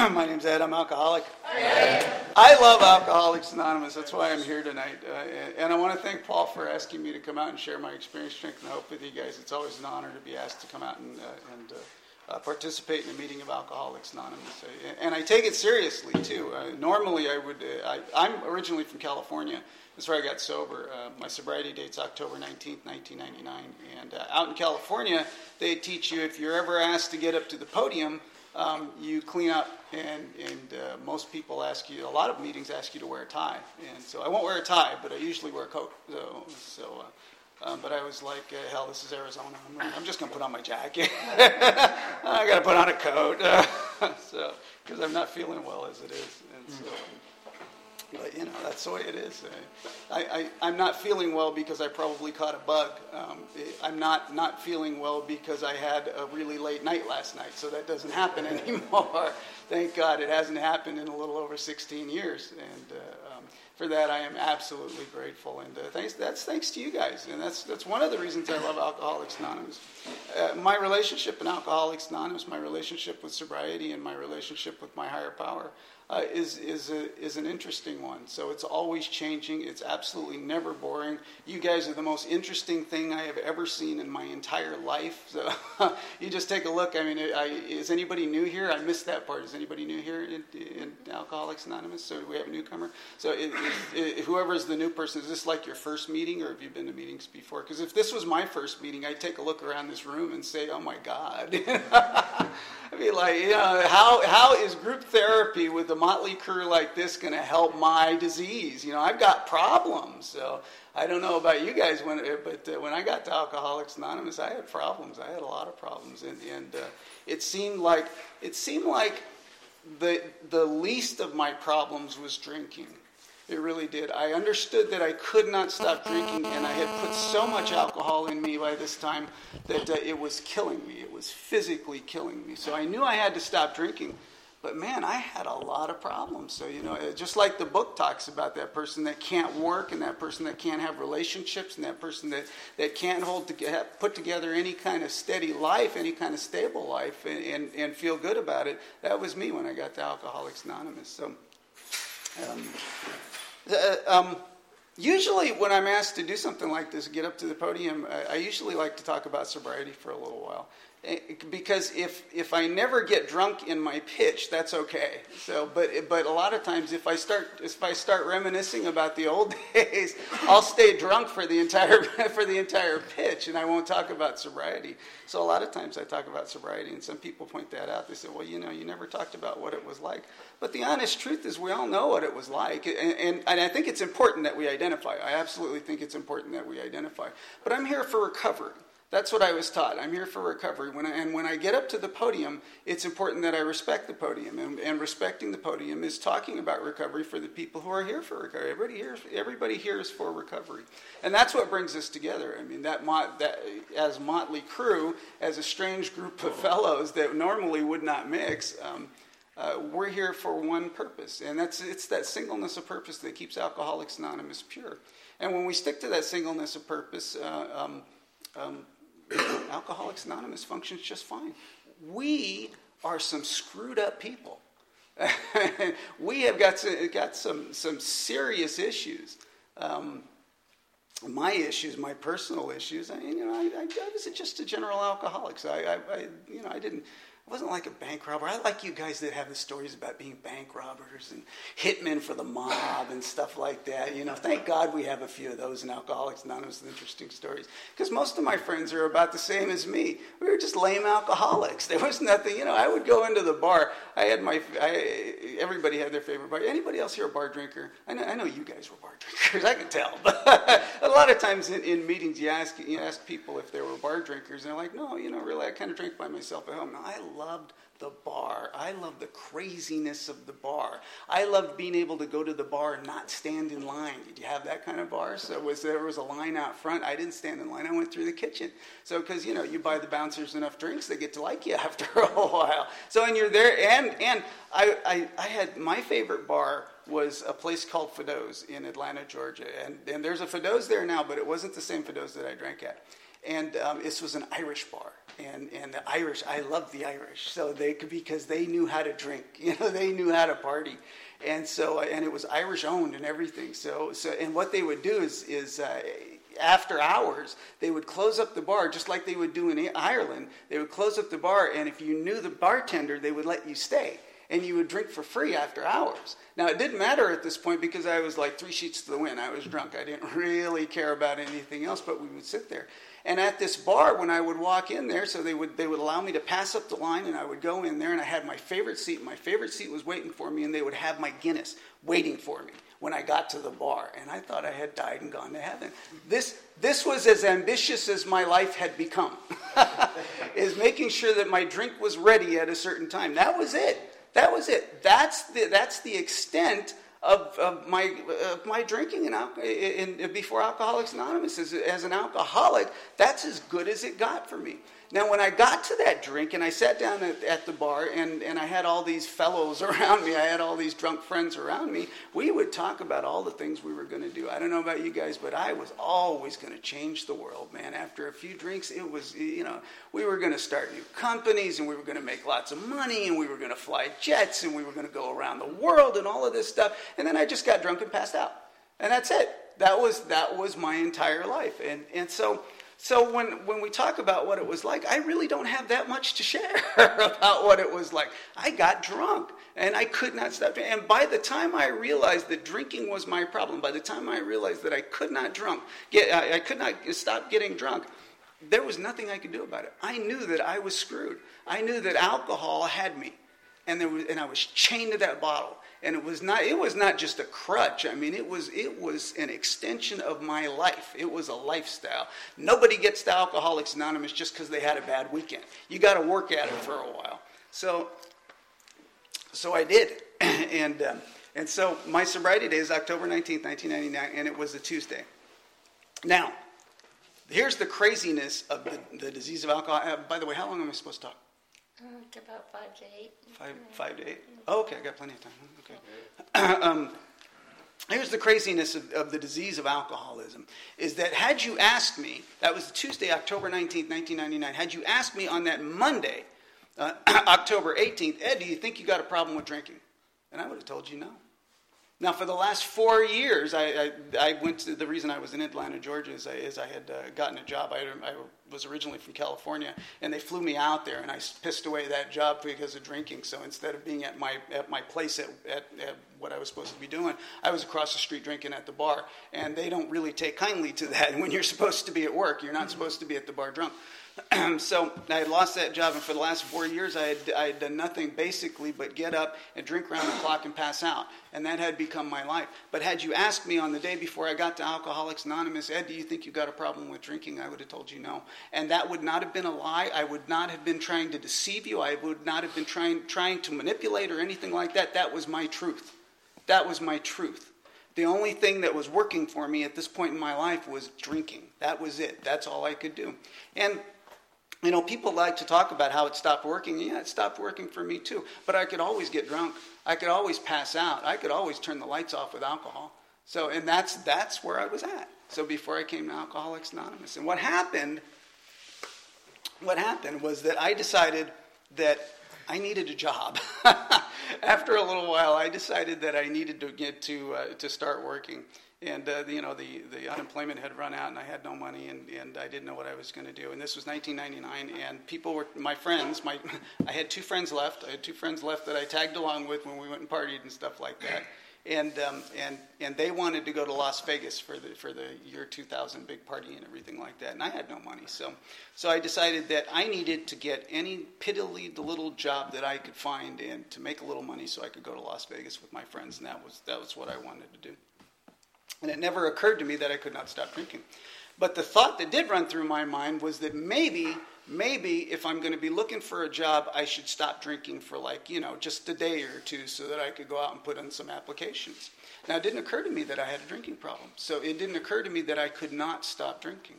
My name's Ed. I'm alcoholic. I love Alcoholics Anonymous. That's why I'm here tonight. Uh, and I want to thank Paul for asking me to come out and share my experience, strength, and hope with you guys. It's always an honor to be asked to come out and, uh, and uh, uh participate in a meeting of Alcoholics Anonymous. Uh, and I take it seriously, too. Uh, normally, I would. I, am originally from California. That's where I got sober. my sobriety date's October 19th, 1999. And out in California, they teach you if you're ever asked to get up to the podium, um, you clean up, and, and uh, most people ask you, a lot of meetings ask you to wear a tie. And so I won't wear a tie, but I usually wear a coat. So, so uh, um, but I was like, uh, hell, this is Arizona. I'm, I'm just going to put on my jacket. I got to put on a coat. so, because I'm not feeling well as it is. And so, but you know that's the way it is. I, I, am not feeling well because I probably caught a bug. Um, I'm not not feeling well because I had a really late night last night. So that doesn't happen anymore. Thank God it hasn't happened in a little over 16 years. And uh, um, for that I am absolutely grateful. And uh, thanks, that's thanks to you guys. And that's that's one of the reasons I love Alcoholics Anonymous. Uh, my relationship in Alcoholics Anonymous, my relationship with sobriety, and my relationship with my higher power uh, is, is, a, is an interesting one. So it's always changing. It's absolutely never boring. You guys are the most interesting thing I have ever seen in my entire life. So you just take a look. I mean, I, is anybody new here? I missed that part. Is anybody new here in, in Alcoholics Anonymous? So we have a newcomer. So it, it, it, whoever is the new person, is this like your first meeting or have you been to meetings before? Because if this was my first meeting, I'd take a look around this room and say, oh my God. I'd be like, you know, how, how is group therapy with a motley crew like this going to help my disease? You know, I've got problems. So I don't know about you guys, when, but uh, when I got to Alcoholics Anonymous, I had problems. I had a lot of problems, and, and uh, it seemed like it seemed like the the least of my problems was drinking. It really did. I understood that I could not stop drinking, and I had put so much alcohol in me by this time that uh, it was killing me. It was physically killing me. So I knew I had to stop drinking. But man, I had a lot of problems. So, you know, just like the book talks about that person that can't work and that person that can't have relationships and that person that, that can't hold to, put together any kind of steady life, any kind of stable life, and, and, and feel good about it. That was me when I got to Alcoholics Anonymous. So, um, uh, um, usually, when I'm asked to do something like this, get up to the podium, I, I usually like to talk about sobriety for a little while. Eh, because if if I never get drunk in my pitch, that's okay. So, but but a lot of times, if I start if I start reminiscing about the old days, I'll stay drunk for the entire for the entire pitch, and I won't talk about sobriety. So a lot of times I talk about sobriety, and some people point that out. They say, "Well, you know, you never talked about what it was like." But the honest truth is, we all know what it was like, and, and, and I think it's important that we identify. I absolutely think it's important that we identify. But I'm here for recovery. That's what I was taught. I'm here for recovery. When I, and when I get up to the podium, it's important that I respect the podium. And, and, respecting the podium is talking about recovery for the people who are here for recovery. Everybody here, everybody here is for recovery. And that's what brings us together. I mean, that, that as Motley Crew, as a strange group of fellows that normally would not mix, um, uh, we're here for one purpose. And that's, it's that singleness of purpose that keeps Alcoholics Anonymous pure. And when we stick to that singleness of purpose, uh, um, um, Alcoholics Anonymous functions just fine. We are some screwed up people. we have got some, got some, some serious issues. Um, my issues, my personal issues. I, mean, you know, I, I, I was just a general alcoholic. So I, I, you know, I didn't I wasn't like a bank robber. I like you guys that have the stories about being bank robbers and hitmen for the mob and stuff like that. You know, thank God we have a few of those in Alcoholics Anonymous interesting stories. Because most of my friends are about the same as me. We were just lame alcoholics. There was nothing, you know, I would go into the bar. I had my, I, everybody had their favorite bar. Anybody else here a bar drinker? I know, I know you guys were bar drinkers. I can tell. But a lot of times in, in meetings, you ask, you ask people if they were bar drinkers, and they're like, no, you know, really, I kind of drink by myself at home. No, I loved the bar. I loved the craziness of the bar. I loved being able to go to the bar and not stand in line. Did you have that kind of bar? So was there was a line out front? I didn't stand in line. I went through the kitchen. So because you know you buy the bouncers enough drinks, they get to like you after a while. So and you're there, and and I I, I had my favorite bar was a place called Fadó's in Atlanta, Georgia, and and there's a Fadó's there now, but it wasn't the same Fadó's that I drank at. And um, this was an Irish bar. And, and the Irish, I love the Irish. So they because they knew how to drink, you know, they knew how to party, and so and it was Irish owned and everything. So so and what they would do is is uh, after hours, they would close up the bar just like they would do in Ireland. They would close up the bar, and if you knew the bartender, they would let you stay. And you would drink for free after hours. Now, it didn't matter at this point because I was like three sheets to the wind. I was drunk. I didn't really care about anything else, but we would sit there. And at this bar, when I would walk in there, so they would, they would allow me to pass up the line, and I would go in there, and I had my favorite seat. And my favorite seat was waiting for me, and they would have my Guinness waiting for me when I got to the bar. And I thought I had died and gone to heaven. This, this was as ambitious as my life had become, is making sure that my drink was ready at a certain time. That was it. That was it. That's the, that's the extent of, of my, of my drinking in, in, in, before Alcoholics Anonymous. As, as an alcoholic, that's as good as it got for me. Now, when I got to that drink and I sat down at, at, the bar and, and I had all these fellows around me, I had all these drunk friends around me, we would talk about all the things we were going to do. I don't know about you guys, but I was always going to change the world, man. After a few drinks, it was, you know, we were going to start new companies and we were going to make lots of money and we were going to fly jets and we were going to go around the world and all of this stuff. And then I just got drunk and passed out. And that's it. That was, that was my entire life. And, and so, so when, when we talk about what it was like, I really don't have that much to share about what it was like. I got drunk and I could not stop. And by the time I realized that drinking was my problem, by the time I realized that I could not drunk, get, I, I could not stop getting drunk, there was nothing I could do about it. I knew that I was screwed. I knew that alcohol had me, and, there was, and I was chained to that bottle and it was not it was not just a crutch. I mean it was it was an extension of my life. It was a lifestyle. Nobody gets to alcoholics anonymous just because they had a bad weekend. You got to work at it for a while. So so i did. And um, and so my sobriety day is october 19th 1999 and it was a tuesday. Now here's the craziness of the, the disease of alcohol. Uh, by the way how long am i supposed to talk? Uh, about five to eight. Five, five to eight. Oh, okay, I got plenty of time. Um, here's the craziness of, of, the disease of alcoholism is that had you asked me, that was Tuesday, October 19th, 1999, had you asked me on that Monday, uh, October 18th, Ed, do you think you got a problem with drinking? And I would have told you no. Now, for the last four years, I, I, I, went to the reason I was in Atlanta, Georgia, is I, is I had uh, gotten a job. I, I, was originally from California, and they flew me out there, and I pissed away that job because of drinking. So instead of being at my at my place at, at, at what I was supposed to be doing, I was across the street drinking at the bar. And they don't really take kindly to that. When you're supposed to be at work, you're not supposed to be at the bar drunk. so I had lost that job, and for the last four years, I had, I had done nothing basically but get up and drink around the clock and pass out. And that had become my life. But had you asked me on the day before I got to Alcoholics Anonymous, Ed, do you think you got a problem with drinking? I would have told you no. And that would not have been a lie. I would not have been trying to deceive you. I would not have been trying, trying to manipulate or anything like that. That was my truth. That was my truth. The only thing that was working for me at this point in my life was drinking. That was it. That's all I could do. And you know, people like to talk about how it stopped working. Yeah, it stopped working for me too. But I could always get drunk. I could always pass out. I could always turn the lights off with alcohol. So, and that's that's where I was at. So before I came to Alcoholics Anonymous, and what happened, what happened was that I decided that I needed a job. After a little while, I decided that I needed to get to uh, to start working and uh, you know the, the unemployment had run out and i had no money and, and i didn't know what i was going to do. And this was 1999 and people were my friends my i had two friends left. I had two friends left that i tagged along with when we went and partied and stuff like that. And um, and and they wanted to go to las vegas for the for the year 2000 big party and everything like that. And i had no money. So so i decided that i needed to get any piddly little job that i could find and to make a little money so i could go to las vegas with my friends. And that was that was what i wanted to do and it never occurred to me that I could not stop drinking. But the thought that did run through my mind was that maybe, maybe if I'm going to be looking for a job, I should stop drinking for like, you know, just a day or two so that I could go out and put in some applications. Now, it didn't occur to me that I had a drinking problem. So it didn't occur to me that I could not stop drinking.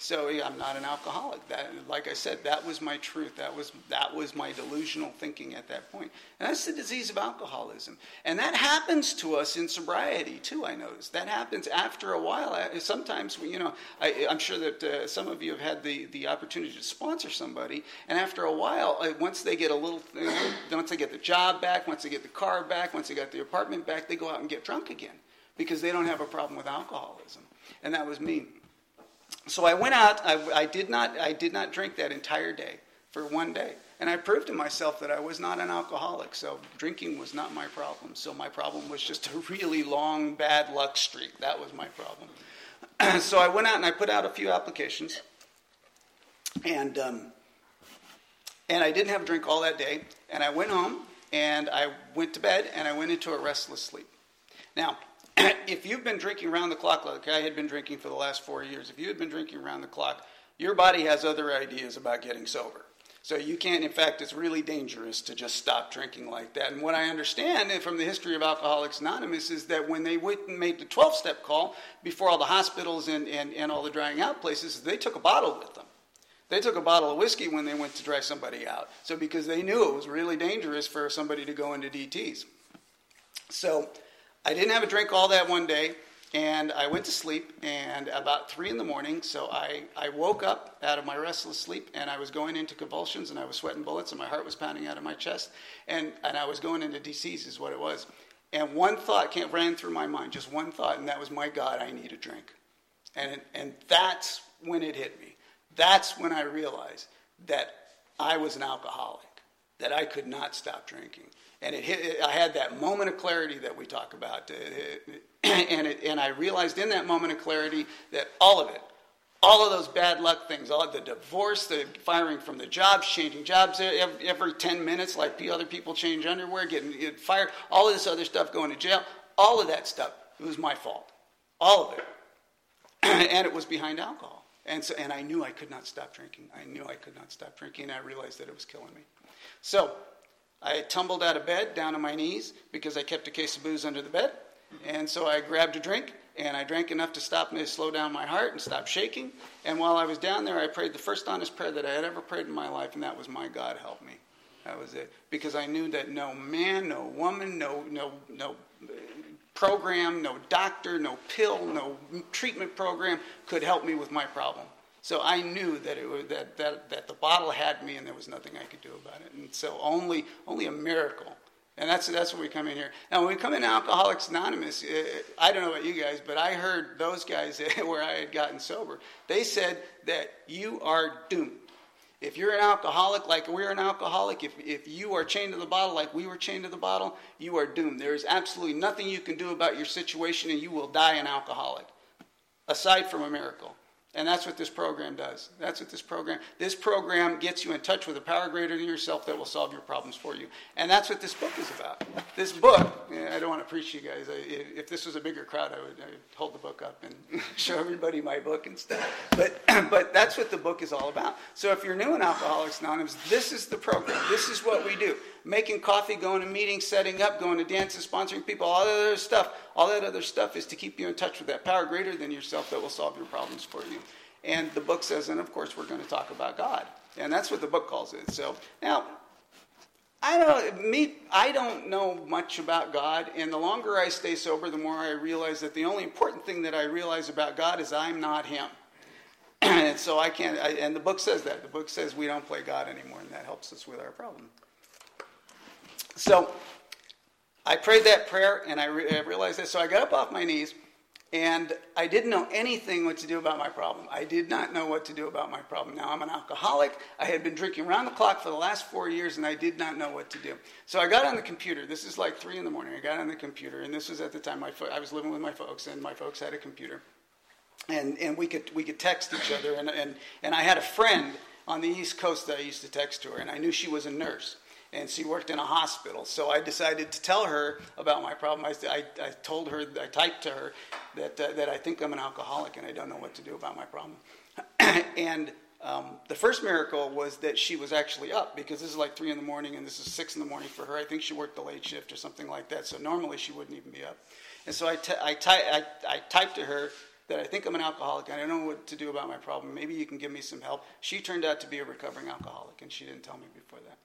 So yeah, I'm not an alcoholic. That, like I said, that was my truth. That was that was my delusional thinking at that point. And that's the disease of alcoholism. And that happens to us in sobriety too. I notice that happens after a while. Sometimes, you know, I, am sure that uh, some of you have had the the opportunity to sponsor somebody, and after a while, uh, once they get a little, once they get the job back, once they get the car back, once they got the apartment back, they go out and get drunk again because they don't have a problem with alcoholism. And that was me. So I went out. I, I, did not. I did not drink that entire day for one day, and I proved to myself that I was not an alcoholic. So drinking was not my problem. So my problem was just a really long bad luck streak. That was my problem. so I went out and I put out a few applications, and um, and I didn't have a drink all that day. And I went home and I went to bed and I went into a restless sleep. Now if you've been drinking around the clock like I had been drinking for the last four years, if you had been drinking around the clock, your body has other ideas about getting sober. So you can't, in fact, it's really dangerous to just stop drinking like that. And what I understand from the history of Alcoholics Anonymous is that when they went and made the 12 step call before all the hospitals and, and, and all the drying out places, they took a bottle with them. They took a bottle of whiskey when they went to dry somebody out. So because they knew it was really dangerous for somebody to go into DTs. So I didn't have a drink all that one day, and I went to sleep. And about three in the morning, so I, I woke up out of my restless sleep, and I was going into convulsions, and I was sweating bullets, and my heart was pounding out of my chest, and, and I was going into DTs, is what it was. And one thought came, ran through my mind, just one thought, and that was, my God, I need a drink. And, and that's when it hit me. That's when I realized that I was an alcoholic, that I could not stop drinking and it hit, I had that moment of clarity that we talk about, uh, uh, and it, and I realized in that moment of clarity that all of it, all of those bad luck things, all of the divorce, the firing from the jobs, changing jobs every, every 10 minutes, like the other people change underwear, getting fired, all of this other stuff, going to jail, all of that stuff, it was my fault, all of it, and it was behind alcohol. And, so, and I knew I could not stop drinking. I knew I could not stop drinking, and I realized that it was killing me. So I tumbled out of bed down on my knees because I kept a case of booze under the bed. And so I grabbed a drink and I drank enough to stop me, to slow down my heart and stop shaking. And while I was down there, I prayed the first honest prayer that I had ever prayed in my life, and that was, My God, help me. That was it. Because I knew that no man, no woman, no, no, no uh, program, no doctor, no pill, no treatment program could help me with my problem. So I knew that, it was, that, that, that the bottle had me and there was nothing I could do about it. And so only, only a miracle. And that's, that's when we come in here. Now, when we come in Alcoholics Anonymous, uh, I don't know about you guys, but I heard those guys where I had gotten sober. They said that you are doomed. If you're an alcoholic like we're an alcoholic, if, if you are chained to the bottle like we were chained to the bottle, you are doomed. There is absolutely nothing you can do about your situation and you will die an alcoholic, aside from a miracle. And that's what this program does. That's what this program. This program gets you in touch with a power greater than yourself that will solve your problems for you. And that's what this book is about. This book. I don't want to preach you guys. if this was a bigger crowd, I would, I would hold the book up and show everybody my book and stuff. But but that's what the book is all about. So if you're new in Alcoholics Anonymous, this is the program. This is what we do. Making coffee, going to meetings, setting up, going to dances, sponsoring people, all that other stuff. All that other stuff is to keep you in touch with that power greater than yourself that will solve your problems for you. And the book says, and of course, we're going to talk about God. And that's what the book calls it. So now, I don't me. I don't know much about God, and the longer I stay sober, the more I realize that the only important thing that I realize about God is I'm not Him. and so I can't. I, and the book says that. The book says we don't play God anymore, and that helps us with our problem. So I prayed that prayer, and I, re- I realized that. So I got up off my knees and I didn't know anything what to do about my problem. I did not know what to do about my problem. Now, I'm an alcoholic. I had been drinking around the clock for the last four years, and I did not know what to do. So I got on the computer. This is like 3 in the morning. I got on the computer, and this was at the time my fo- I was living with my folks, and my folks had a computer. And, and we, could, we could text each other. And, and, and I had a friend on the East Coast that I used to text to her, and I knew she was a nurse and she worked in a hospital. So I decided to tell her about my problem. I, I, I told her, I typed to her that, uh, that I think I'm an alcoholic and I don't know what to do about my problem. and um, the first miracle was that she was actually up because this is like 3 in the morning and this is 6 in the morning for her. I think she worked the late shift or something like that. So normally she wouldn't even be up. And so I, t- I, ty- I, I typed to her that I think I'm an alcoholic and I don't know what to do about my problem. Maybe you can give me some help. She turned out to be a recovering alcoholic, and she didn't tell me before that.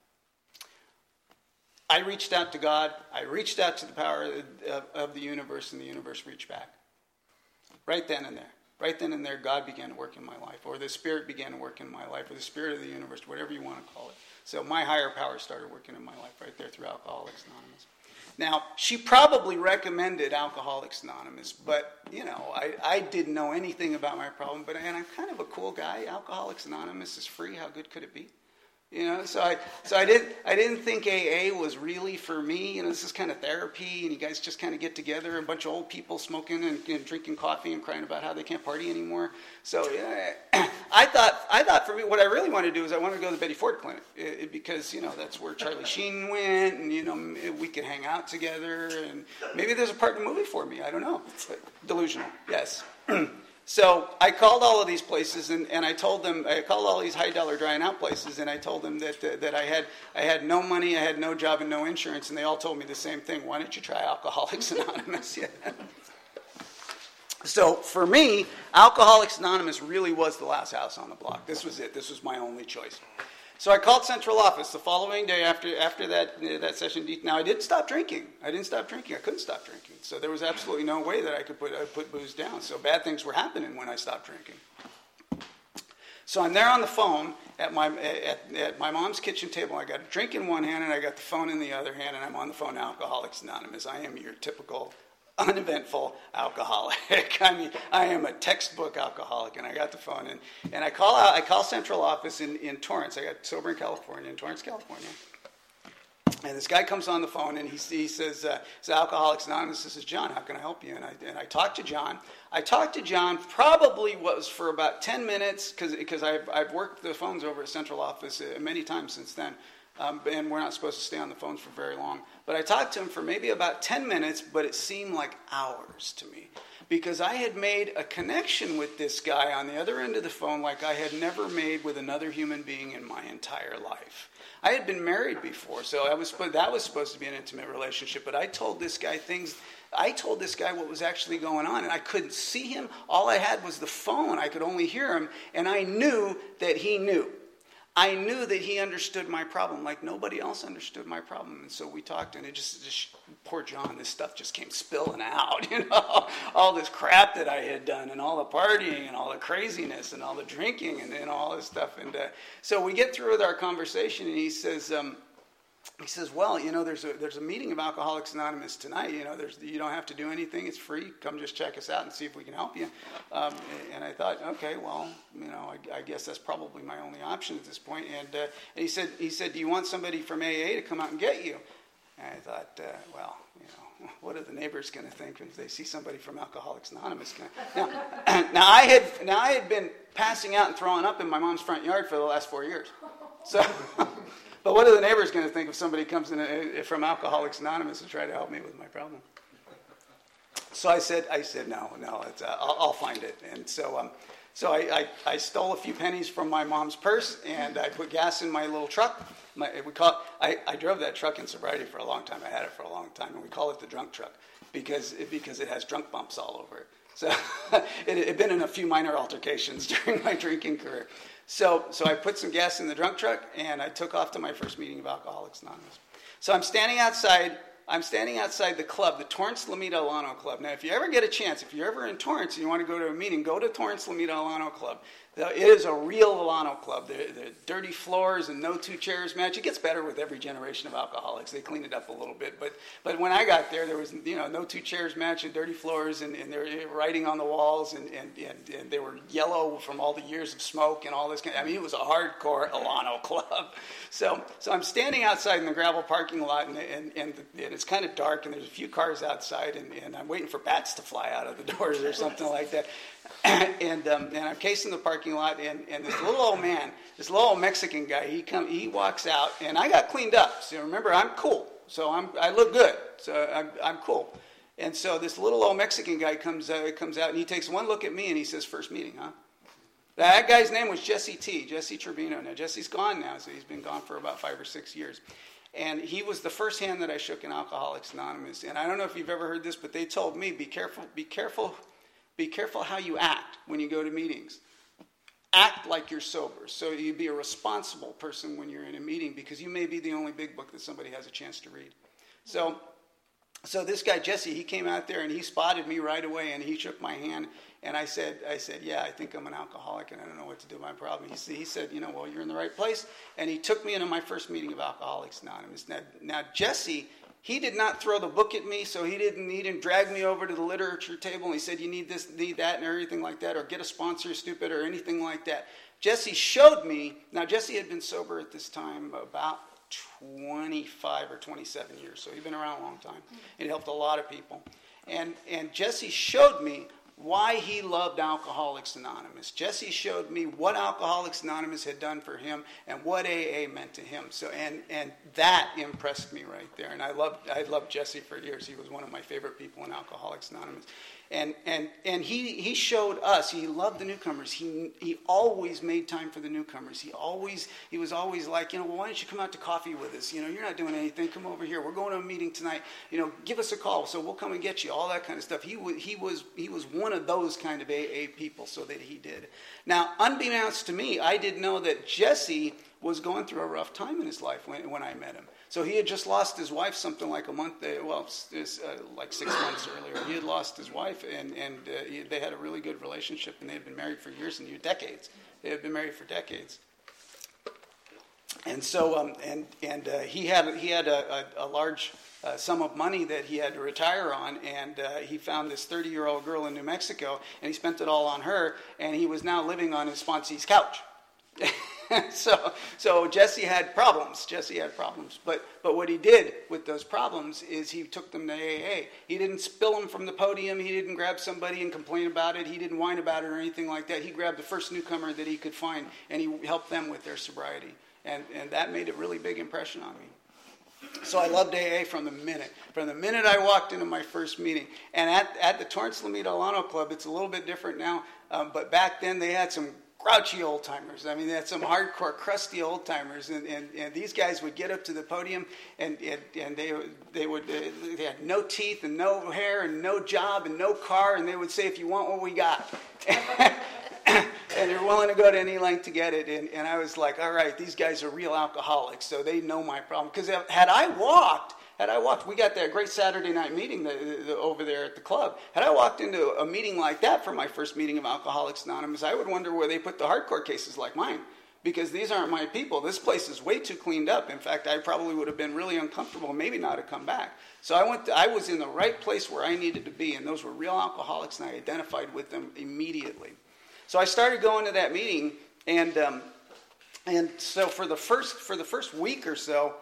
I reached out to God. I reached out to the power of, of the universe, and the universe reached back. Right then and there. Right then and there, God began to work in my life, or the Spirit began to work in my life, or the Spirit of the universe, whatever you want to call it. So my higher power started working in my life right there through Alcoholics Anonymous. Now, she probably recommended Alcoholics Anonymous, but, you know, I, I didn't know anything about my problem, but and I'm kind of a cool guy. Alcoholics Anonymous is free. How good could it be? You know, so I so I didn't I didn't think AA was really for me. You know, this is kind of therapy, and you guys just kind of get together, a bunch of old people smoking and, and drinking coffee and crying about how they can't party anymore. So yeah, I thought I thought for me, what I really wanted to do is I wanted to go to the Betty Ford Clinic it, it, because you know that's where Charlie Sheen went, and you know we could hang out together, and maybe there's a part in the movie for me. I don't know. But delusional, yes. So I called all of these places and, and I told them, I called all these high dollar drying out places and I told them that, uh, that I, had, I had no money, I had no job, and no insurance. And they all told me the same thing why don't you try Alcoholics Anonymous? yeah. So for me, Alcoholics Anonymous really was the last house on the block. This was it, this was my only choice. So I called central office the following day after, after that, that session. Now, I didn't stop drinking. I didn't stop drinking. I couldn't stop drinking. So there was absolutely no way that I could put, uh, put booze down. So bad things were happening when I stopped drinking. So I'm there on the phone at my, at, at my mom's kitchen table. I got a drink in one hand and I got the phone in the other hand, and I'm on the phone Alcoholics Anonymous. I am your typical uneventful alcoholic. I mean, I am a textbook alcoholic, and I got the phone, and, and I call out, I call central office in, in Torrance. I got sober in California, in Torrance, California. And this guy comes on the phone and he, he says, uh, it's Alcoholics Anonymous. This is John. How can I help you? And I, and I talked to John. I talked to John probably was for about 10 minutes because I've, I've worked the phones over at central office uh, many times since then. Um, and we're not supposed to stay on the phones for very long. But I talked to him for maybe about 10 minutes, but it seemed like hours to me because I had made a connection with this guy on the other end of the phone like I had never made with another human being in my entire life. I had been married before, so I was that was supposed to be an intimate relationship. But I told this guy things. I told this guy what was actually going on, and I couldn't see him. All I had was the phone. I could only hear him, and I knew that he knew. I knew that he understood my problem like nobody else understood my problem. And so we talked, and it just, just poor John, this stuff just came spilling out, you know, all this crap that I had done, and all the partying, and all the craziness, and all the drinking, and, and all this stuff. And uh, so we get through with our conversation, and he says, um, he says, "Well, you know, there's a there's a meeting of Alcoholics Anonymous tonight. You know, there's you don't have to do anything. It's free. Come just check us out and see if we can help you." Um, and I thought, okay, well, you know, I, I, guess that's probably my only option at this point. And, uh, and he said, he said, "Do you want somebody from AA to come out and get you?" And I thought, uh, well, you know, what are the neighbors going to think if they see somebody from Alcoholics Anonymous? Now, now I had now I had been passing out and throwing up in my mom's front yard for the last four years, so. But what are the neighbors going to think if somebody comes in uh, from Alcoholics Anonymous to try to help me with my problem? So I said, I said, no, no, uh, I'll, I'll, find it. And so, um, so I, I, I, stole a few pennies from my mom's purse and I put gas in my little truck. My, we call, I, I drove that truck in sobriety for a long time. I had it for a long time, and we call it the drunk truck because it, because it has drunk bumps all over it. So it had been in a few minor altercations during my drinking career. So, so I put some gas in the drunk truck and I took off to my first meeting of Alcoholics Anonymous. So I'm standing outside. I'm standing outside the club, the Torrance Lomita Alano Club. Now, if you ever get a chance, if you're ever in Torrance and you want to go to a meeting, go to Torrance Lomita Alano Club. It is a real Alano club. The, the dirty floors and no two chairs match. It gets better with every generation of alcoholics. They clean it up a little bit. But, but when I got there, there was you know no two chairs match and dirty floors and, and they're writing on the walls and, and, and, and, they were yellow from all the years of smoke and all this. Kind of, I mean, it was a hardcore Alano club. So, so I'm standing outside in the gravel parking lot and, and, and, the, and it's kind of dark and there's a few cars outside and, and I'm waiting for bats to fly out of the doors or something like that. and, um, and I'm casing the parking lot, and, and this little old man, this little old Mexican guy, he come, he walks out, and I got cleaned up. So remember, I'm cool, so I'm, I look good, so I'm, I'm cool. And so this little old Mexican guy comes, uh, comes out, and he takes one look at me, and he says, first meeting, huh? That guy's name was Jesse T, Jesse Trevino. Now, Jesse's gone now, so he's been gone for about five or six years. And he was the first hand that I shook in Alcoholics Anonymous. And I don't know if you've ever heard this, but they told me, be careful, be careful Be careful how you act when you go to meetings. Act like you're sober. So you be a responsible person when you're in a meeting because you may be the only big book that somebody has a chance to read. So so this guy Jesse, he came out there and he spotted me right away and he shook my hand and I said, I said, yeah, I think I'm an alcoholic and I don't know what to do with my problem. He, he said, you know, well, you're in the right place. And he took me into my first meeting of Alcoholics Anonymous. Now, now Jesse, he did not throw the book at me, so he didn't, he didn't drag me over to the literature table and he said, you need this, need that, and everything like that, or get a sponsor, stupid, or anything like that. Jesse showed me, now Jesse had been sober at this time about 25 or 27 years, so he'd been around a long time. Mm. It helped a lot of people. And, and Jesse showed me why he loved Alcoholics Anonymous. Jesse showed me what Alcoholics Anonymous had done for him and what AA meant to him. So and and that impressed me right there. And I loved I loved Jesse for years. He was one of my favorite people in Alcoholics Anonymous and and and he he showed us he loved the newcomers. He he always made time for the newcomers. He always he was always like you know well, why don't you come out to coffee with us? You know you're not doing anything. Come over here. We're going to a meeting tonight. You know give us a call. So we'll come and get you all that kind of stuff. He he was he was one of those kind of aa people so that he did. Now unbeknownst to me i didn't know that jesse was going through a rough time in his life when, when i met him so he had just lost his wife something like a month, uh, well, uh, like six months earlier. He had lost his wife, and, and uh, he, they had a really good relationship, and they had been married for years and years, decades. They had been married for decades. And so, um, and, and uh, he had, he had a, a, a large uh, sum of money that he had to retire on, and uh, he found this 30 year old girl in New Mexico, and he spent it all on her, and he was now living on his sponsee's couch. so, so Jesse had problems. Jesse had problems. But, but what he did with those problems is he took them to AA. He didn't spill them from the podium. He didn't grab somebody and complain about it. He didn't whine about it or anything like that. He grabbed the first newcomer that he could find and he helped them with their sobriety. And, and that made a really big impression on me. So I loved AA from the minute. From the minute I walked into my first meeting. And at, at the Torrance Lomita Alano Club, it's a little bit different now, um, but back then they had some grouchy old timers. I mean, had some hardcore, crusty old timers, and, and, and these guys would get up to the podium, and, and, and they, they would they had no teeth and no hair and no job and no car, and they would say, "If you want what we got," and they're willing to go to any length to get it. And, and I was like, "All right, these guys are real alcoholics, so they know my problem." Because had I walked had I walked, we got that great Saturday night meeting the, the, over there at the club. Had I walked into a meeting like that for my first meeting of Alcoholics Anonymous, I would wonder where they put the hardcore cases like mine. Because these aren't my people. This place is way too cleaned up. In fact, I probably would have been really uncomfortable, maybe not have come back. So I went. To, I was in the right place where I needed to be, and those were real alcoholics, and I identified with them immediately. So I started going to that meeting, and um, and so for the first for the first week or so,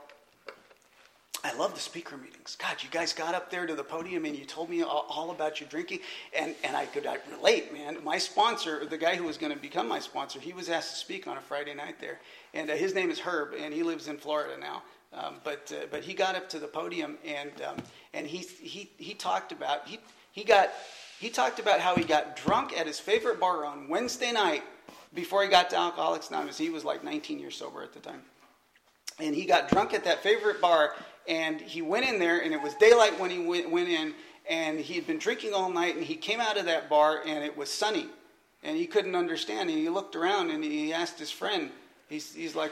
I love the speaker meetings. God, you guys got up there to the podium and you told me all, all about your drinking, and, and I could I relate, man. My sponsor, the guy who was going to become my sponsor, he was asked to speak on a Friday night there, and uh, his name is Herb, and he lives in Florida now. Um, but uh, but he got up to the podium and um, and he he he talked about he he got he talked about how he got drunk at his favorite bar on Wednesday night before he got to Alcoholics Anonymous. He was like 19 years sober at the time and he got drunk at that favorite bar and he went in there, and it was daylight when he went, went in, and he had been drinking all night, and he came out of that bar, and it was sunny, and he couldn't understand. And he looked around, and he asked his friend, he's, he's like,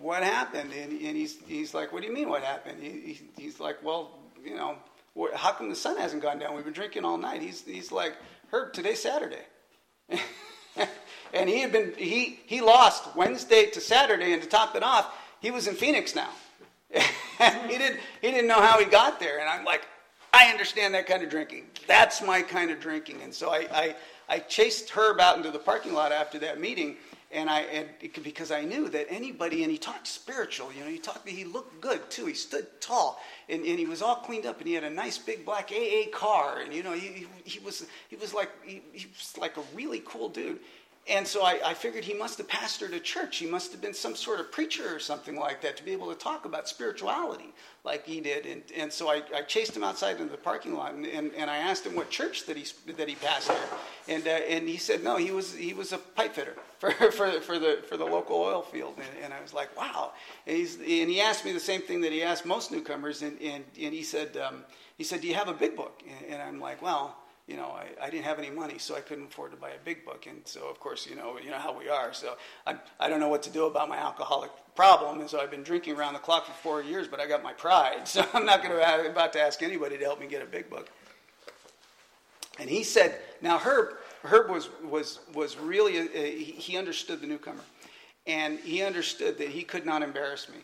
what happened? And, and he's, he's like, what do you mean what happened? He, he's like, well, you know, how come the sun hasn't gone down? We've been drinking all night. He's, he's like, Herb, today's Saturday. and he had been, he, he lost Wednesday to Saturday, and to top it off, he was in Phoenix now. he didn't he didn't know how he got there, and I'm like, I understand that kind of drinking. That's my kind of drinking, and so I I, I chased Herb out into the parking lot after that meeting, and I and it, because I knew that anybody and he talked spiritual, you know, he talked he looked good too. He stood tall, and, and he was all cleaned up, and he had a nice big black AA car, and you know he he, he was he was like he, he was like a really cool dude. And so I, I, figured he must have pastored a church. He must have been some sort of preacher or something like that to be able to talk about spirituality like he did. And, and so I, I chased him outside into the parking lot and, and, and, I asked him what church that he, that he pastored. And, uh, and he said, no, he was, he was a pipe fitter for, for, for, the, for the local oil field. And, and I was like, wow. And, he's, and he asked me the same thing that he asked most newcomers. And, and, and he, said, um, he said, do you have a big book? And, and I'm like, well, you know, I, I didn't have any money, so I couldn't afford to buy a big book. And so, of course, you know, you know how we are. So I, I don't know what to do about my alcoholic problem. And so I've been drinking around the clock for four years, but I got my pride. So I'm not going to about to ask anybody to help me get a big book. And he said, now Herb, Herb was, was, was really, a, a, he understood the newcomer. And he understood that he could not embarrass me.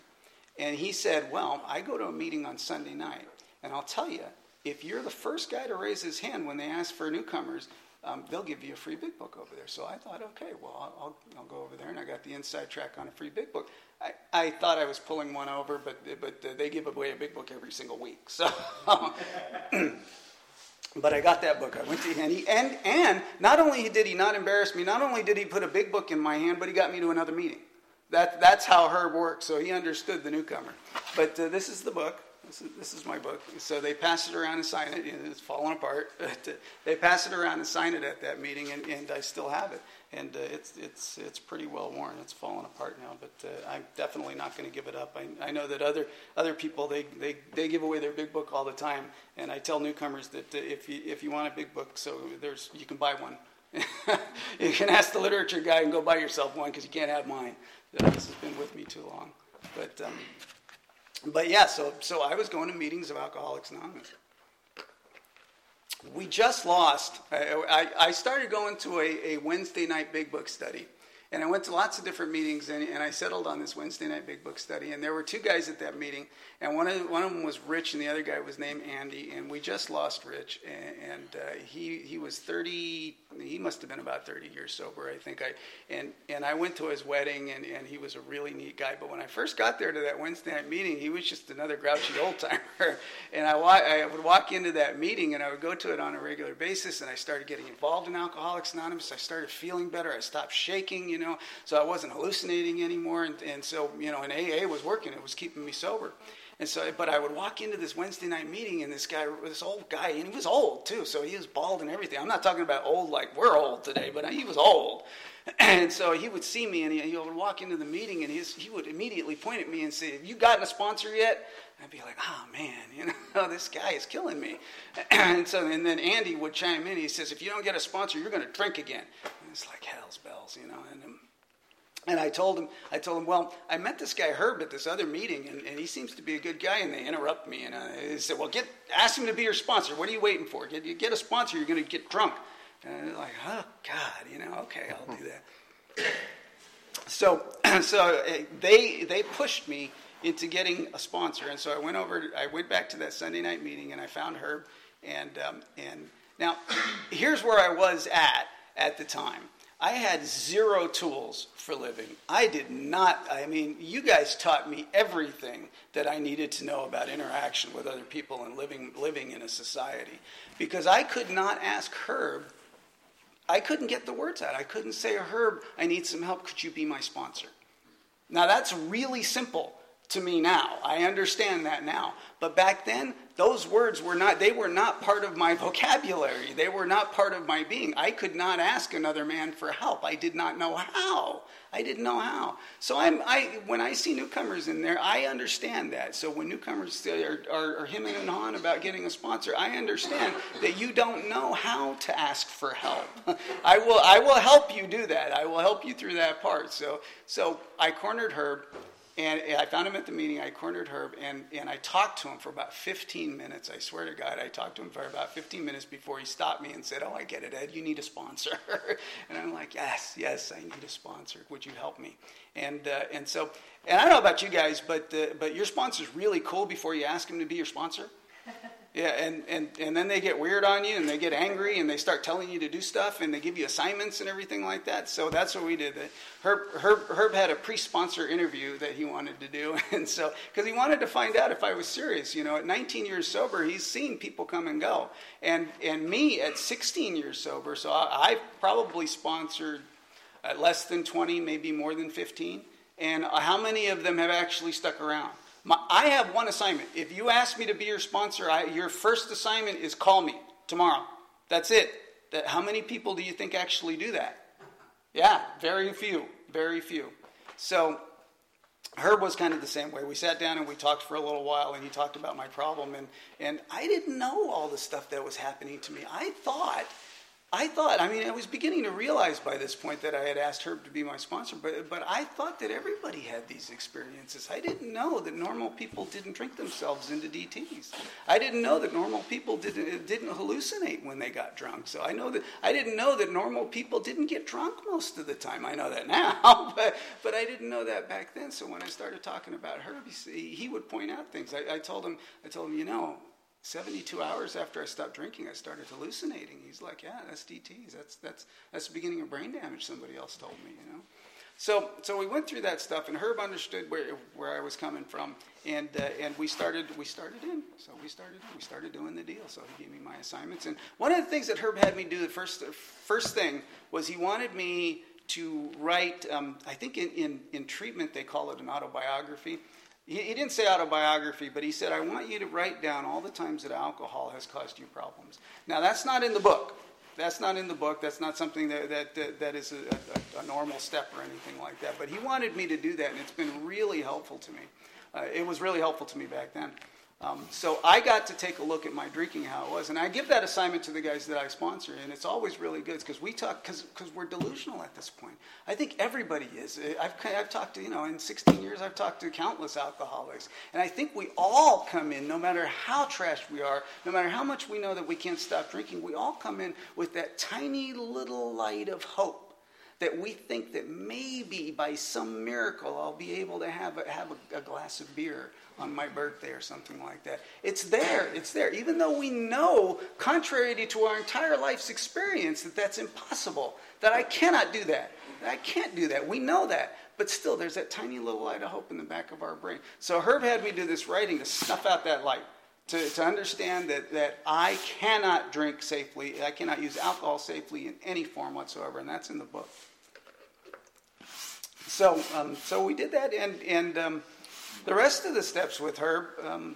And he said, well, I go to a meeting on Sunday night. And I'll tell you, if you're the first guy to raise his hand when they ask for newcomers, um, they'll give you a free big book over there. So I thought, okay, well, I'll, I'll, go over there, and I got the inside track on a free big book. I, I thought I was pulling one over, but, but uh, they give away a big book every single week. So, but I got that book. I went to and and, and not only did he not embarrass me, not only did he put a big book in my hand, but he got me to another meeting. That, that's how Herb works, so he understood the newcomer. But uh, this is the book. This is, this is my book. So they pass it around and sign it. And It's falling apart. they pass it around and sign it at that meeting, and, and I still have it. And uh, it's, it's, it's pretty well worn. It's falling apart now, but uh, I'm definitely not going to give it up. I, I know that other, other people, they, they, they give away their big book all the time. And I tell newcomers that uh, if, you, if you want a big book, so there's, you can buy one. you can ask the literature guy and go buy yourself one because you can't have mine. This has been with me too long. But um, but yeah, so, so I was going to meetings of Alcoholics Anonymous. We just lost. I, I, I started going to a, a Wednesday night big book study and I went to lots of different meetings, and, and, I settled on this Wednesday night big book study. And there were two guys at that meeting, and one of one of them was Rich, and the other guy was named Andy. And we just lost Rich, and, and uh, he he was thirty. He must have been about thirty years sober, I think. I and and I went to his wedding, and, and he was a really neat guy. But when I first got there to that Wednesday night meeting, he was just another grouchy old timer. and I I would walk into that meeting, and I would go to it on a regular basis, and I started getting involved in Alcoholics Anonymous. I started feeling better. I stopped shaking, you know, so I wasn't hallucinating anymore. And, and so, you know, and AA was working, it was keeping me sober. And so, but I would walk into this Wednesday night meeting, and this guy, this old guy, and he was old too, so he was bald and everything. I'm not talking about old like we're old today, but he was old. And so he would see me, and he, he would walk into the meeting, and his, he would immediately point at me and say, "Have you gotten a sponsor yet?" I'd be like, "Oh man, you know, this guy is killing me." And so, and then Andy would chime in. He says, "If you don't get a sponsor, you're going to drink again." And it's like hell's bells, you know. And and I told him, I told him, well, I met this guy Herb at this other meeting, and, and he seems to be a good guy. And they interrupt me, and I said, well, get ask him to be your sponsor. What are you waiting for? Get, you get a sponsor, you're going to get drunk. And they're like, oh God, you know, okay, I'll do that. So, so uh, they they pushed me into getting a sponsor, and so I went over. I went back to that Sunday night meeting, and I found Herb, and um, and now here's where I was at at the time. I had zero tools for living. I did not, I mean, you guys taught me everything that I needed to know about interaction with other people and living, living in a society. Because I could not ask Herb, I couldn't get the words out. I couldn't say, Herb, I need some help. Could you be my sponsor? Now, that's really simple to me now. I understand that now. But back then, those words were not, they were not part of my vocabulary. They were not part of my being. I could not ask another man for help. I did not know how. I didn't know how. So I'm, I, when I see newcomers in there, I understand that. So when newcomers are, are, are hemming and hawing about getting a sponsor, I understand that you don't know how to ask for help. I will, I will help you do that. I will help you through that part. So, so I cornered Herb and I found him at the meeting. I cornered Herb, and, and I talked to him for about 15 minutes. I swear to God, I talked to him for about 15 minutes before he stopped me and said, Oh, I get it, Ed. You need a sponsor. and I'm like, Yes, yes, I need a sponsor. Would you help me? And, uh, and so, and I don't know about you guys, but, uh, but your sponsor's really cool before you ask him to be your sponsor. Yeah, and, and, and then they get weird on you and they get angry and they start telling you to do stuff and they give you assignments and everything like that. So that's what we did. Herb, Herb, Herb had a pre sponsor interview that he wanted to do. And so, because he wanted to find out if I was serious. You know, at 19 years sober, he's seen people come and go. And, and me at 16 years sober, so I, I've probably sponsored uh, less than 20, maybe more than 15. And uh, how many of them have actually stuck around? My, I have one assignment. If you ask me to be your sponsor, I, your first assignment is call me tomorrow. That's it. That, how many people do you think actually do that? Yeah, very few. Very few. So, Herb was kind of the same way. We sat down and we talked for a little while, and he talked about my problem, and, and I didn't know all the stuff that was happening to me. I thought I thought, I mean, I was beginning to realize by this point that I had asked Herb to be my sponsor, but, but I thought that everybody had these experiences. I didn't know that normal people didn't drink themselves into DTs. I didn't know that normal people didn't, uh, didn't hallucinate when they got drunk. So I know that I didn't know that normal people didn't get drunk most of the time. I know that now, but, but I didn't know that back then. So when I started talking about Herb, he, he would point out things. I, I told him, I told him, you know, 72 hours after I stopped drinking, I started hallucinating. He's like, yeah, that's DTs. That's, that's, that's the beginning of brain damage, somebody else told me, you know. So, so we went through that stuff, and Herb understood where, where I was coming from, and, uh, and we, started, we started in. So we started, we started doing the deal. So he gave me my assignments. And one of the things that Herb had me do, the first, first thing, was he wanted me to write, um, I think in, in, in treatment they call it an autobiography. He, he didn't say autobiography, but he said, I want you to write down all the times that alcohol has caused you problems. Now, that's not in the book. That's not in the book. That's not something that, that, that, that is a, a, a, normal step or anything like that. But he wanted me to do that, and it's been really helpful to me. Uh, it was really helpful to me back then. Um, so I got to take a look at my drinking, how it was, and I give that assignment to the guys that I sponsor, and it's always really good because we talk because we're delusional at this point. I think everybody is. I've I've talked to you know in 16 years I've talked to countless alcoholics, and I think we all come in, no matter how trashed we are, no matter how much we know that we can't stop drinking, we all come in with that tiny little light of hope that we think that maybe by some miracle I'll be able to have a, have a, a glass of beer on my birthday or something like that. It's there. It's there. Even though we know, contrary to our entire life's experience, that that's impossible, that I cannot do that, that I can't do that. We know that. But still, there's that tiny little light of hope in the back of our brain. So Herb had me do this writing to snuff out that light. To, to understand that, that I cannot drink safely, I cannot use alcohol safely in any form whatsoever, and that's in the book. So, um, so we did that, and, and um, the rest of the steps with Herb, um,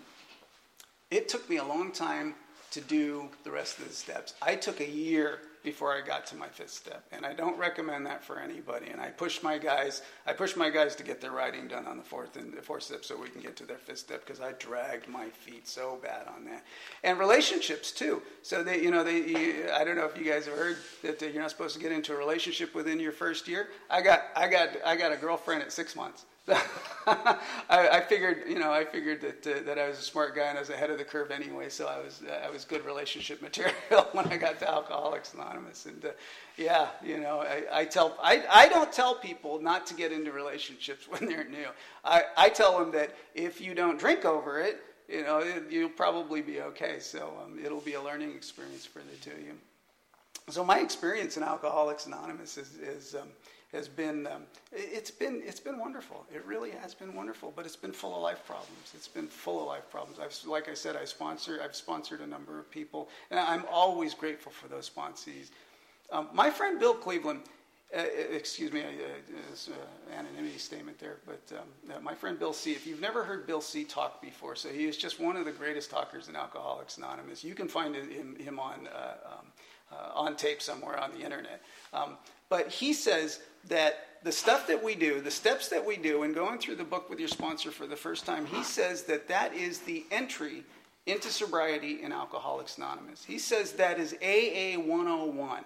it took me a long time to do the rest of the steps. I took a year before I got to my fifth step, and I don't recommend that for anybody. And I push my guys, I push my guys to get their writing done on the fourth and the fourth step so we can get to their fifth step because I dragged my feet so bad on that. And relationships too. So they, you know, they, you, I don't know if you guys have heard that you're not supposed to get into a relationship within your first year. I got, I got, I got a girlfriend at six months. I, I, figured, you know, I figured that uh, that I was a smart guy and I was ahead of the curve anyway, so I was uh, I was good relationship material when I got to Alcoholics Anonymous. And uh, yeah, you know, I, I tell I, I don't tell people not to get into relationships when they're new. I, I tell them that if you don't drink over it, you know, it, you'll probably be okay. So um, it'll be a learning experience for the two of you. So my experience in Alcoholics Anonymous is, is um, has been um, it's been it's been wonderful. It really has been wonderful, but it's been full of life problems. It's been full of life problems. I've, like I said, I sponsor I've sponsored a number of people, and I'm always grateful for those sponsees. Um, my friend Bill Cleveland. Uh, excuse me, uh, uh, anonymity statement there, but um, uh, my friend Bill C. If you've never heard Bill C. talk before, so he is just one of the greatest talkers in Alcoholics Anonymous. You can find him, him on uh, um, uh, on tape somewhere on the internet. Um, but he says that the stuff that we do, the steps that we do, and going through the book with your sponsor for the first time, he says that that is the entry into sobriety in Alcoholics Anonymous. He says that is AA 101.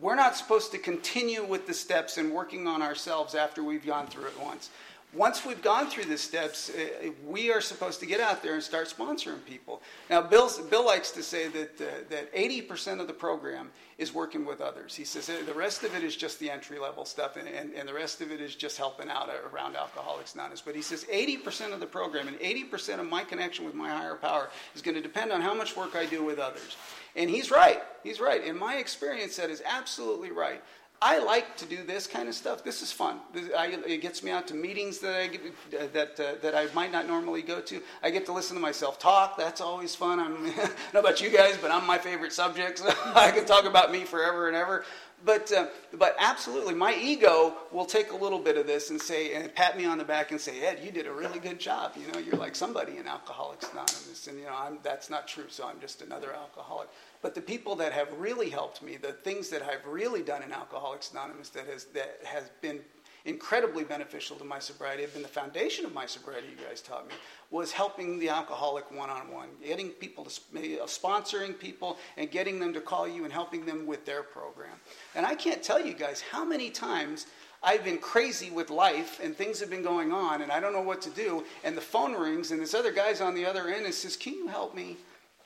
We're not supposed to continue with the steps and working on ourselves after we've gone through it once once we've gone through the steps, uh, we are supposed to get out there and start sponsoring people. Now, Bill, Bill likes to say that, uh, that 80% of the program is working with others. He says the rest of it is just the entry level stuff, and, and, and the rest of it is just helping out around Alcoholics Anonymous. But he says 80% of the program and 80% of my connection with my higher power is going to depend on how much work I do with others. And he's right. He's right. In my experience, that is absolutely right. I like to do this kind of stuff. This is fun. This, I, it gets me out to meetings that I get, that uh, that I might not normally go to. I get to listen to myself talk. That's always fun. I'm, I don't know about you guys, but I'm my favorite subject. So I can talk about me forever and ever. But uh, but absolutely, my ego will take a little bit of this and say and pat me on the back and say, Ed, you did a really good job. You know, you're like somebody in Alcoholics Anonymous, and you know, I'm, that's not true. So I'm just another alcoholic. But the people that have really helped me, the things that I've really done in Alcoholics Anonymous that has, that has been incredibly beneficial to my sobriety, have been the foundation of my sobriety, you guys taught me, was helping the alcoholic one on one, getting people to, uh, sponsoring people and getting them to call you and helping them with their program. And I can't tell you guys how many times I've been crazy with life and things have been going on and I don't know what to do. And the phone rings and this other guy's on the other end and says, Can you help me?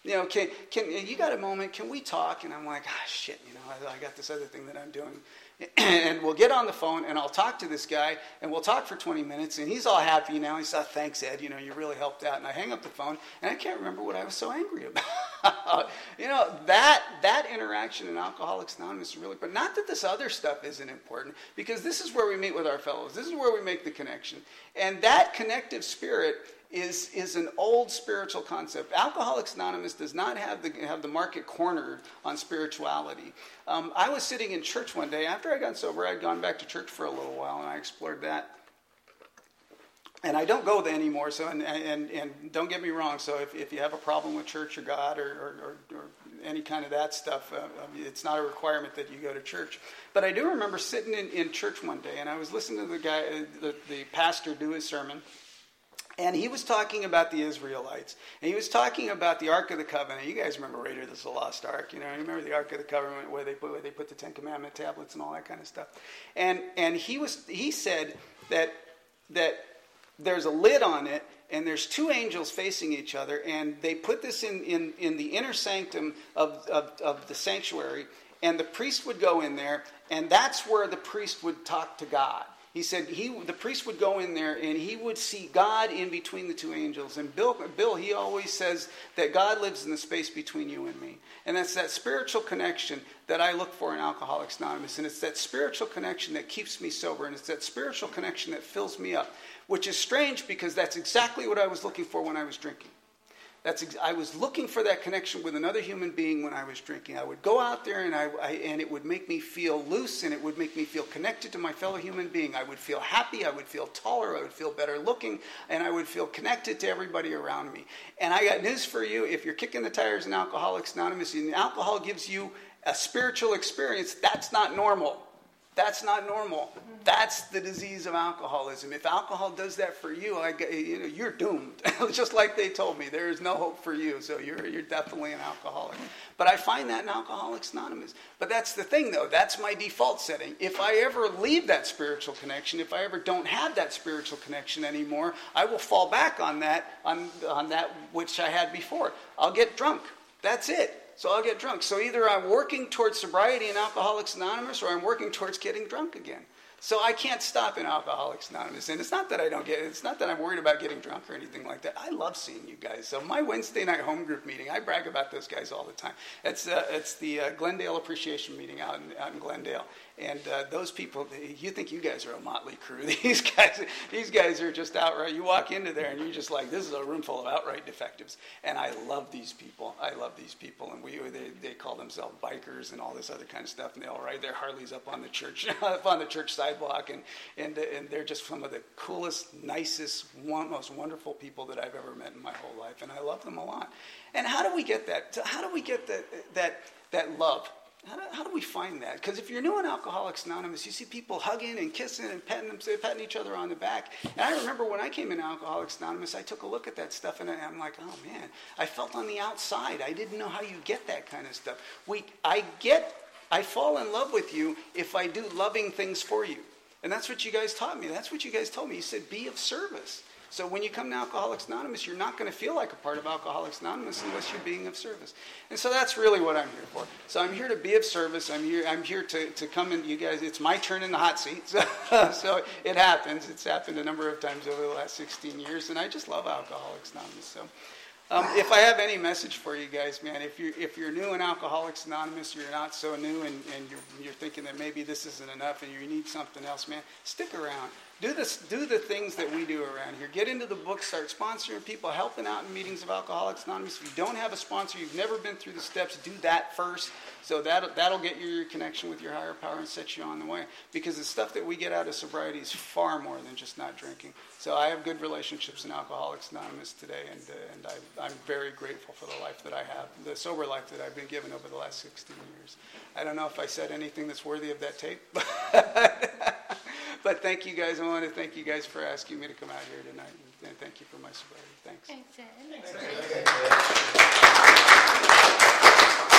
You know, can, can you got a moment? Can we talk? And I'm like, ah, shit, you know, I, I got this other thing that I'm doing. and we'll get on the phone and I'll talk to this guy and we'll talk for 20 minutes and he's all happy now. He says, thanks, Ed. You know, you really helped out. And I hang up the phone and I can't remember what I was so angry about. you know, that, that interaction in Alcoholics Anonymous is really, but not that this other stuff isn't important because this is where we meet with our fellows. This is where we make the connection. And that connective spirit is, is an old spiritual concept. Alcoholics Anonymous does not have the, have the market cornered on spirituality. Um, I was sitting in church one day after I got sober. I'd gone back to church for a little while and I explored that. And I don't go there anymore, so and, and, and don't get me wrong. So if, if you have a problem with church or God or, or, or, or any kind of that stuff, uh, it's not a requirement that you go to church. But I do remember sitting in, in church one day and I was listening to the guy, uh, the, the pastor, do his sermon. And he was talking about the Israelites. And he was talking about the Ark of the Covenant. You guys remember Raiders of the Lost Ark. You know, you remember the Ark of the Covenant where they put, where they put the Ten Commandment tablets and all that kind of stuff. And, and he, was, he said that, that there's a lid on it and there's two angels facing each other, and they put this in, in, in the inner sanctum of, of, of, the sanctuary, and the priest would go in there, and that's where the priest would talk to God. He said he, the priest would go in there and he would see God in between the two angels. And Bill, Bill, he always says that God lives in the space between you and me. And that's that spiritual connection that I look for in Alcoholics Anonymous. And it's that spiritual connection that keeps me sober. And it's that spiritual connection that fills me up, which is strange because that's exactly what I was looking for when I was drinking. That's ex- I was looking for that connection with another human being when I was drinking. I would go out there and, I, I, and it would make me feel loose and it would make me feel connected to my fellow human being. I would feel happy, I would feel taller, I would feel better looking, and I would feel connected to everybody around me. And I got news for you if you're kicking the tires in Alcoholics Anonymous and alcohol gives you a spiritual experience, that's not normal. That's not normal. That's the disease of alcoholism. If alcohol does that for you, I, you know, you're doomed. Just like they told me, there is no hope for you. So you're, you're definitely an alcoholic. But I find that in Alcoholics Anonymous. But that's the thing, though. That's my default setting. If I ever leave that spiritual connection, if I ever don't have that spiritual connection anymore, I will fall back on that, on, on that which I had before. I'll get drunk. That's it so I'll get drunk. So either I'm working towards sobriety in Alcoholics Anonymous or I'm working towards getting drunk again. So I can't stop in Alcoholics Anonymous. And it's not that I don't get it's not that I'm worried about getting drunk or anything like that. I love seeing you guys. So my Wednesday night home group meeting, I brag about those guys all the time. It's, uh, it's the uh, Glendale Appreciation Meeting out in, out in Glendale. And uh, those people, you think you guys are a motley crew. These guys, these guys are just outright. You walk into there and you're just like, this is a room full of outright defectives. And I love these people. I love these people. And we, they, they call themselves bikers and all this other kind of stuff. And they all ride their Harleys up on the church, up on the church sidewalk. And, and, and they're just some of the coolest, nicest, one, most wonderful people that I've ever met in my whole life. And I love them a lot. And how do we get that? How do we get that, that, that love? How do, how do we find that? Because if you're new in Alcoholics Anonymous, you see people hugging and kissing and petting, them, patting each other on the back. And I remember when I came in Alcoholics Anonymous, I took a look at that stuff and I'm like, oh man, I felt on the outside. I didn't know how you get that kind of stuff. We, I get, I fall in love with you if I do loving things for you. And that's what you guys taught me. That's what you guys told me. You said, be of service. So when you come to Alcoholics Anonymous, you're not going to feel like a part of Alcoholics Anonymous unless you're being of service. And so that's really what I'm here for. So I'm here to be of service. I'm here. I'm here to, to come and You guys, it's my turn in the hot seat. So, so it happens. It's happened a number of times over the last 16 years, and I just love Alcoholics Anonymous. So. Um, if I have any message for you guys, man, if you're, if you're new in Alcoholics Anonymous, you're not so new, and, and you're, you're thinking that maybe this isn't enough and you need something else, man, stick around. Do, this, do the things that we do around here. Get into the book, start sponsoring people, helping out in meetings of Alcoholics Anonymous. If you don't have a sponsor, you've never been through the steps, do that first. So that, that'll get you your connection with your higher power and set you on the way. Because the stuff that we get out of sobriety is far more than just not drinking. So I have good relationships in Alcoholics Anonymous today, and, uh, and I, I'm very grateful for the life that I have, the sober life that I've been given over the last 16 years. I don't know if I said anything that's worthy of that tape. But thank you guys. I want to thank you guys for asking me to come out here tonight. And thank you for my sobriety. Thanks. Thanks, Ed.